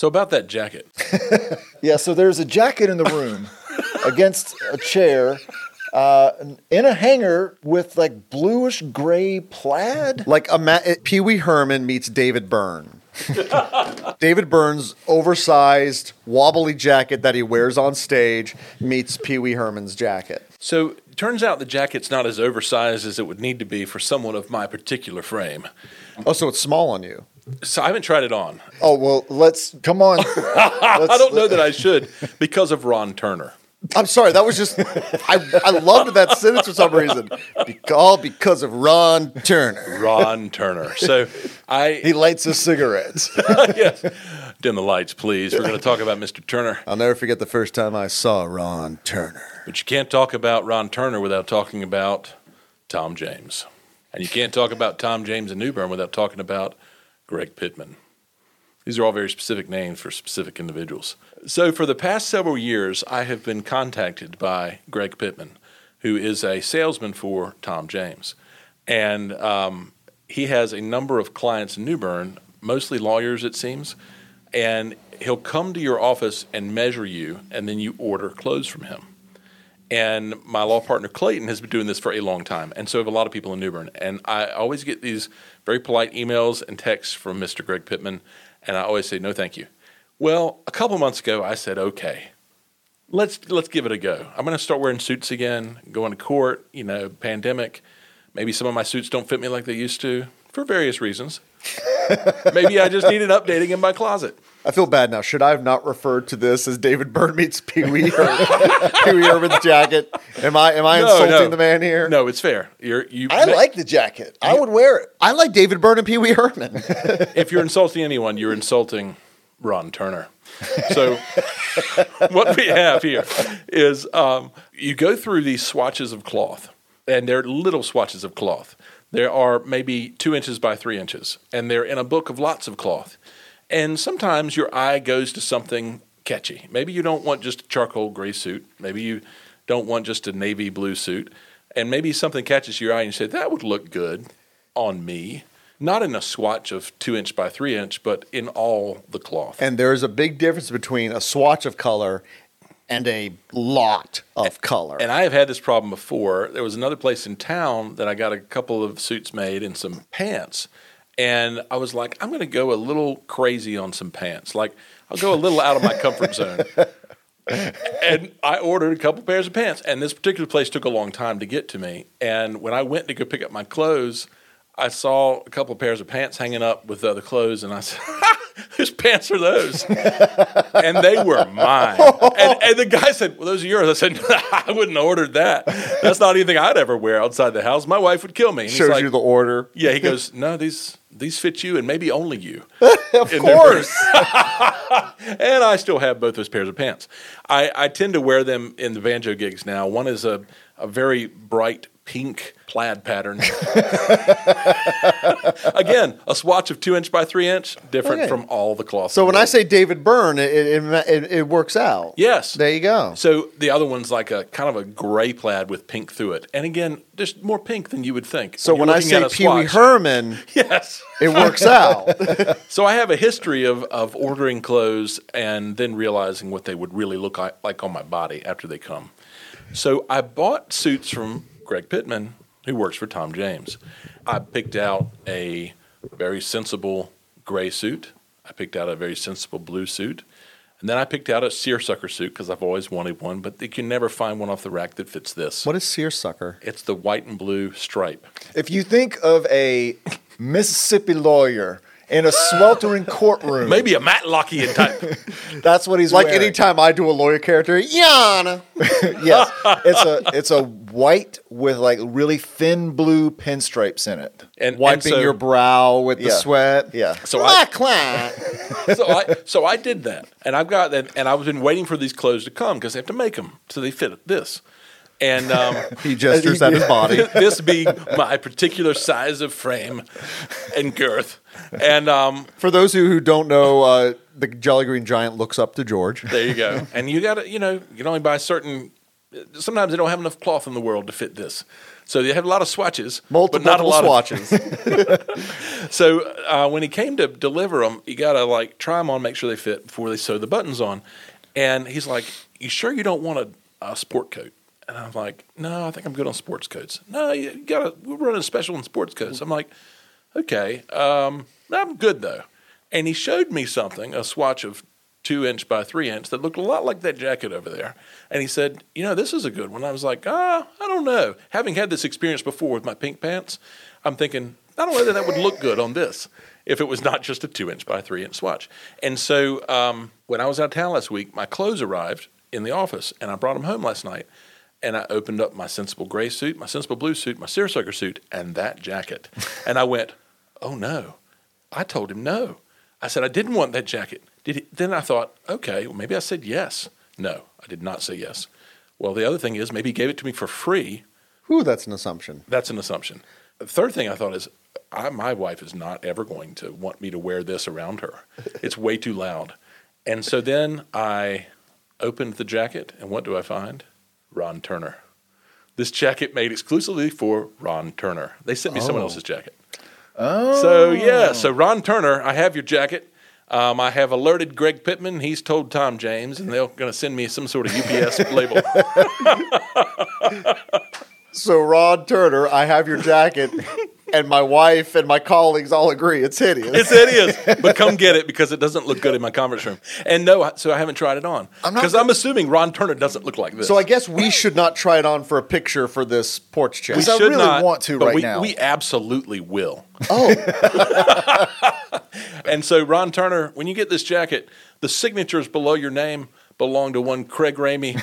So about that jacket. Yeah, so there's a jacket in the room against a chair uh, in a hanger with like bluish gray plaid. Like a Ma- Pee Wee Herman meets David Byrne. David Byrne's oversized, wobbly jacket that he wears on stage meets Pee Wee Herman's jacket. So turns out the jacket's not as oversized as it would need to be for someone of my particular frame. Oh, so it's small on you. So I haven't tried it on. Oh well, let's come on. I don't know that I should because of Ron Turner. I'm sorry, that was just I, I loved that sentence for some reason. Be- all because of Ron Turner. Ron Turner. So I He lights his cigarettes. yes. Dim the lights, please. We're going to talk about Mr. Turner. I'll never forget the first time I saw Ron Turner. But you can't talk about Ron Turner without talking about Tom James. And you can't talk about Tom James and New Bern without talking about Greg Pittman. These are all very specific names for specific individuals. So, for the past several years, I have been contacted by Greg Pittman, who is a salesman for Tom James. And um, he has a number of clients in New Bern, mostly lawyers, it seems. And he'll come to your office and measure you, and then you order clothes from him. And my law partner Clayton has been doing this for a long time, and so have a lot of people in New Bern. And I always get these very polite emails and texts from Mr. Greg Pittman, and I always say no, thank you. Well, a couple months ago, I said, okay, let's let's give it a go. I'm going to start wearing suits again, going to court. You know, pandemic. Maybe some of my suits don't fit me like they used to for various reasons. Maybe I just need an updating in my closet. I feel bad now. Should I have not referred to this as David Byrne meets Pee Wee Her- Pee Wee Herman's jacket? Am I am I No, insulting no. the man here? No, it's fair. You're you. I like the jacket. I would wear it. I like David Byrne and Pee Wee Herman. if you're insulting anyone, you're insulting Ron Turner. So what we have here is um, you go through these swatches of cloth, and they're little swatches of cloth. There are maybe two inches by three inches, and they're in a book of lots of cloth. And sometimes your eye goes to something catchy. Maybe you don't want just a charcoal gray suit. Maybe you don't want just a navy blue suit. And maybe something catches your eye and you say, that would look good on me. Not in a swatch of two inch by three inch, but in all the cloth. and there's a big difference between a swatch of color and a lot of color. And I have had this problem before. There was another place in town that I got a couple of suits made and some pants. And I was like, I'm going to go a little crazy on some pants. Like, I'll go a little out of my comfort zone. and I ordered a couple pairs of pants. And this particular place took a long time to get to me. And when I went to go pick up my clothes, I saw a couple of pairs of pants hanging up with the other clothes. And I said, Whose pants are those? and they were mine. And, and the guy said, "Well, those are yours." I said, "I wouldn't have ordered that. That's not anything I'd ever wear outside the house. My wife would kill me." And he's Shows like, you the order. yeah. He goes, "No, these these fit you, and maybe only you." Of course. and I still have both those pairs of pants. I, I tend to wear them in the banjo gigs now. One is a, a very bright pink plaid pattern. Again, a swatch of two inch by three inch, different Okay. from all the cloth. So when I say David Byrne, it, it, it, it works out. yes, There you go. So the other one's like a kind of a gray plaid with pink through it, and again, just more pink than you would think. So when you're I say Pee Wee. Herman, yes. it works out. So I have a history of of ordering clothes and then realizing what they would really look like, like on my body after they come. So I bought suits from Greg Pittman, who works for Tom James. I picked out a very sensible gray suit. I picked out a very sensible blue suit. And then I picked out a seersucker suit because I've always wanted one, but you can never find one off the rack that fits this. what is seersucker? It's the white and blue stripe. If you think of a Mississippi lawyer in a sweltering courtroom, Maybe a Matlockian type. that's what he's Like wearing. anytime I do a lawyer character, Yana. yes, it's a it's a white with like really thin blue pinstripes in it. And, and Wiping so- your brow with the Yeah. sweat. Yeah. So I, Clack, clack. so I so I did that, and I've got that, and I've been waiting for these clothes to come because they have to make them so they fit this, and um, He gestures at his body. this being my particular size of frame and girth, and um, For those who, who don't know, uh, the Jolly Green Giant looks up to George. there you go, and you got to you know you can only buy certain sometimes they don't have enough cloth in the world to fit this. So they have a lot of swatches, Multiple, but not a lot of swatches. so uh, when he came to deliver them, you got to like try them on, make sure they fit before they sew the buttons on. And he's like, "You sure you don't want a, a sport coat?" And I'm like, "No, I think I'm good on sports coats." No, you got to. We're running a special in sports coats. I'm like, "Okay, um, I'm good though." And he showed me something, a swatch of two inch by three inch that looked a lot like that jacket over there. And he said, You know, this is a good one. I was like, Ah, I don't know. Having had this experience before with my pink pants, I'm thinking, I don't know that that would look good on this if it was not just a two inch by three inch swatch. And so um, when I was out of town last week, my clothes arrived in the office and I brought them home last night. And I opened up my sensible gray suit, my sensible blue suit, my seersucker suit, and that jacket. and I went, Oh no. I told him no. I said I didn't want that jacket. Did he? Then I thought, okay, well, maybe I said yes. No, I did not say yes. Well, the other thing is maybe he gave it to me for free. Ooh, that's an assumption. That's an assumption. The third thing I thought is, I, my wife is not ever going to want me to wear this around her. It's way too loud. And so then I opened the jacket, and what do I find? Ron Turner. This jacket made exclusively for Ron Turner. They sent me someone else's jacket. Oh. So yeah, so Ron Turner, I have your jacket. Um, I have alerted Greg Pittman. He's told Tom James, and they're going to send me some sort of UPS label. So, Rod Turner, I have your jacket, and my wife and my colleagues all agree it's hideous. It's hideous, but come get it because it doesn't look good in my conference room. And no, so I haven't tried it on I'm not because I'm, assuming Ron Turner doesn't look like this. so, I guess we should not try it on for a picture for this porch chat. we I should really not, want to but right we, now. We absolutely will. oh, And so, Ron Turner, when you get this jacket, the signatures below your name belong to one Craig Ramey,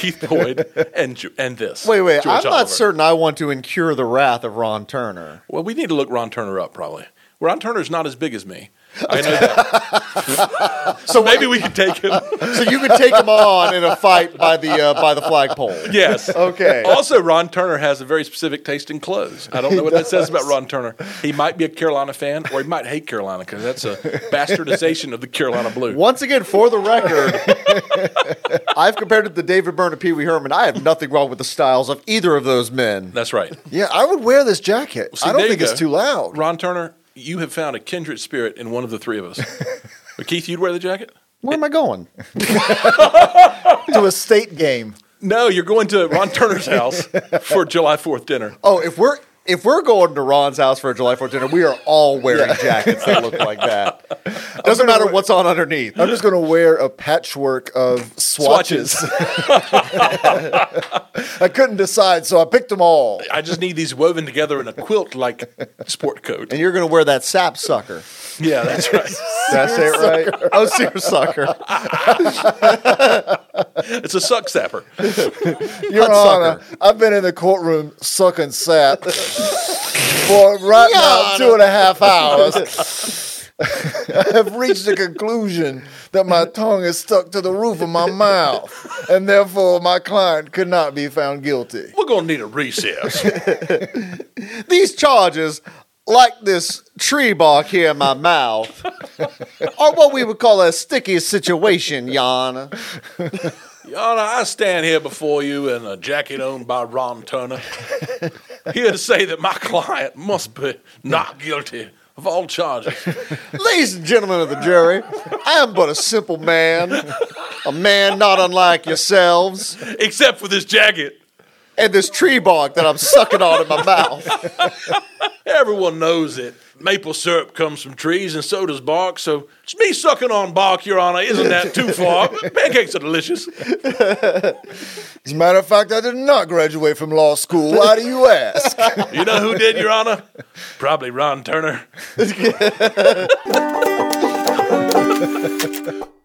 Keith Boyd, and Ju- and this. wait, wait. George I'm not certain I want to incur the wrath of Ron Turner. Well, we need to look Ron Turner up probably. Ron Turner's not as big as me. I know that. so maybe we could take him. So you could take him on in a fight by the uh, by the flagpole. Yes. Okay. Also, Ron Turner has a very specific taste in clothes. I don't know what that says about Ron Turner. He might be a Carolina fan, or he might hate Carolina because that's a bastardization of the Carolina Blue. Once again, for the record, I've compared it to David Byrne and Pee Wee Herman. I have nothing wrong with the styles of either of those men. That's right. yeah, I would wear this jacket. See, I don't think it's too loud. Ron Turner, you have found a kindred spirit in one of the three of us. But Keith, you'd wear the jacket? Where am I going? to a state game. No, you're going to Ron Turner's house for July 4th dinner. Oh, if we're if we're going to Ron's house for a July 4th dinner, we are all wearing jackets that look like that. Doesn't matter wear- what's on underneath. I'm just going to wear a patchwork of swatches. I couldn't decide, so I picked them all. I just need these woven together in a quilt like sport coat. And you're going to wear that sap sucker. Yeah, that's right. Did I say it right? Oh, seersucker. It's a suck sapper. Your Honor. I've been in the courtroom sucking sap for right now Your two and a half hours. I have reached the conclusion that my tongue is stuck to the roof of my mouth, and therefore my client could not be found guilty. We're going to need a recess. These charges, like this tree bark here in my mouth, are what we would call a sticky situation, Yana. Yana, I stand here before you in a jacket owned by Ron Turner, here to say that my client must be not guilty of all charges. Ladies and gentlemen of the jury, I am but a simple man, a man not unlike yourselves, Except for this jacket. and this tree bark that I'm sucking on in my mouth. Everyone knows it. Maple syrup comes from trees, and so does bark. So it's me sucking on bark, Your Honor. Isn't that too far? Pancakes are delicious. As a matter of fact, I did not graduate from law school. Why do you ask? You know who did, Your Honor? Probably Ron Turner.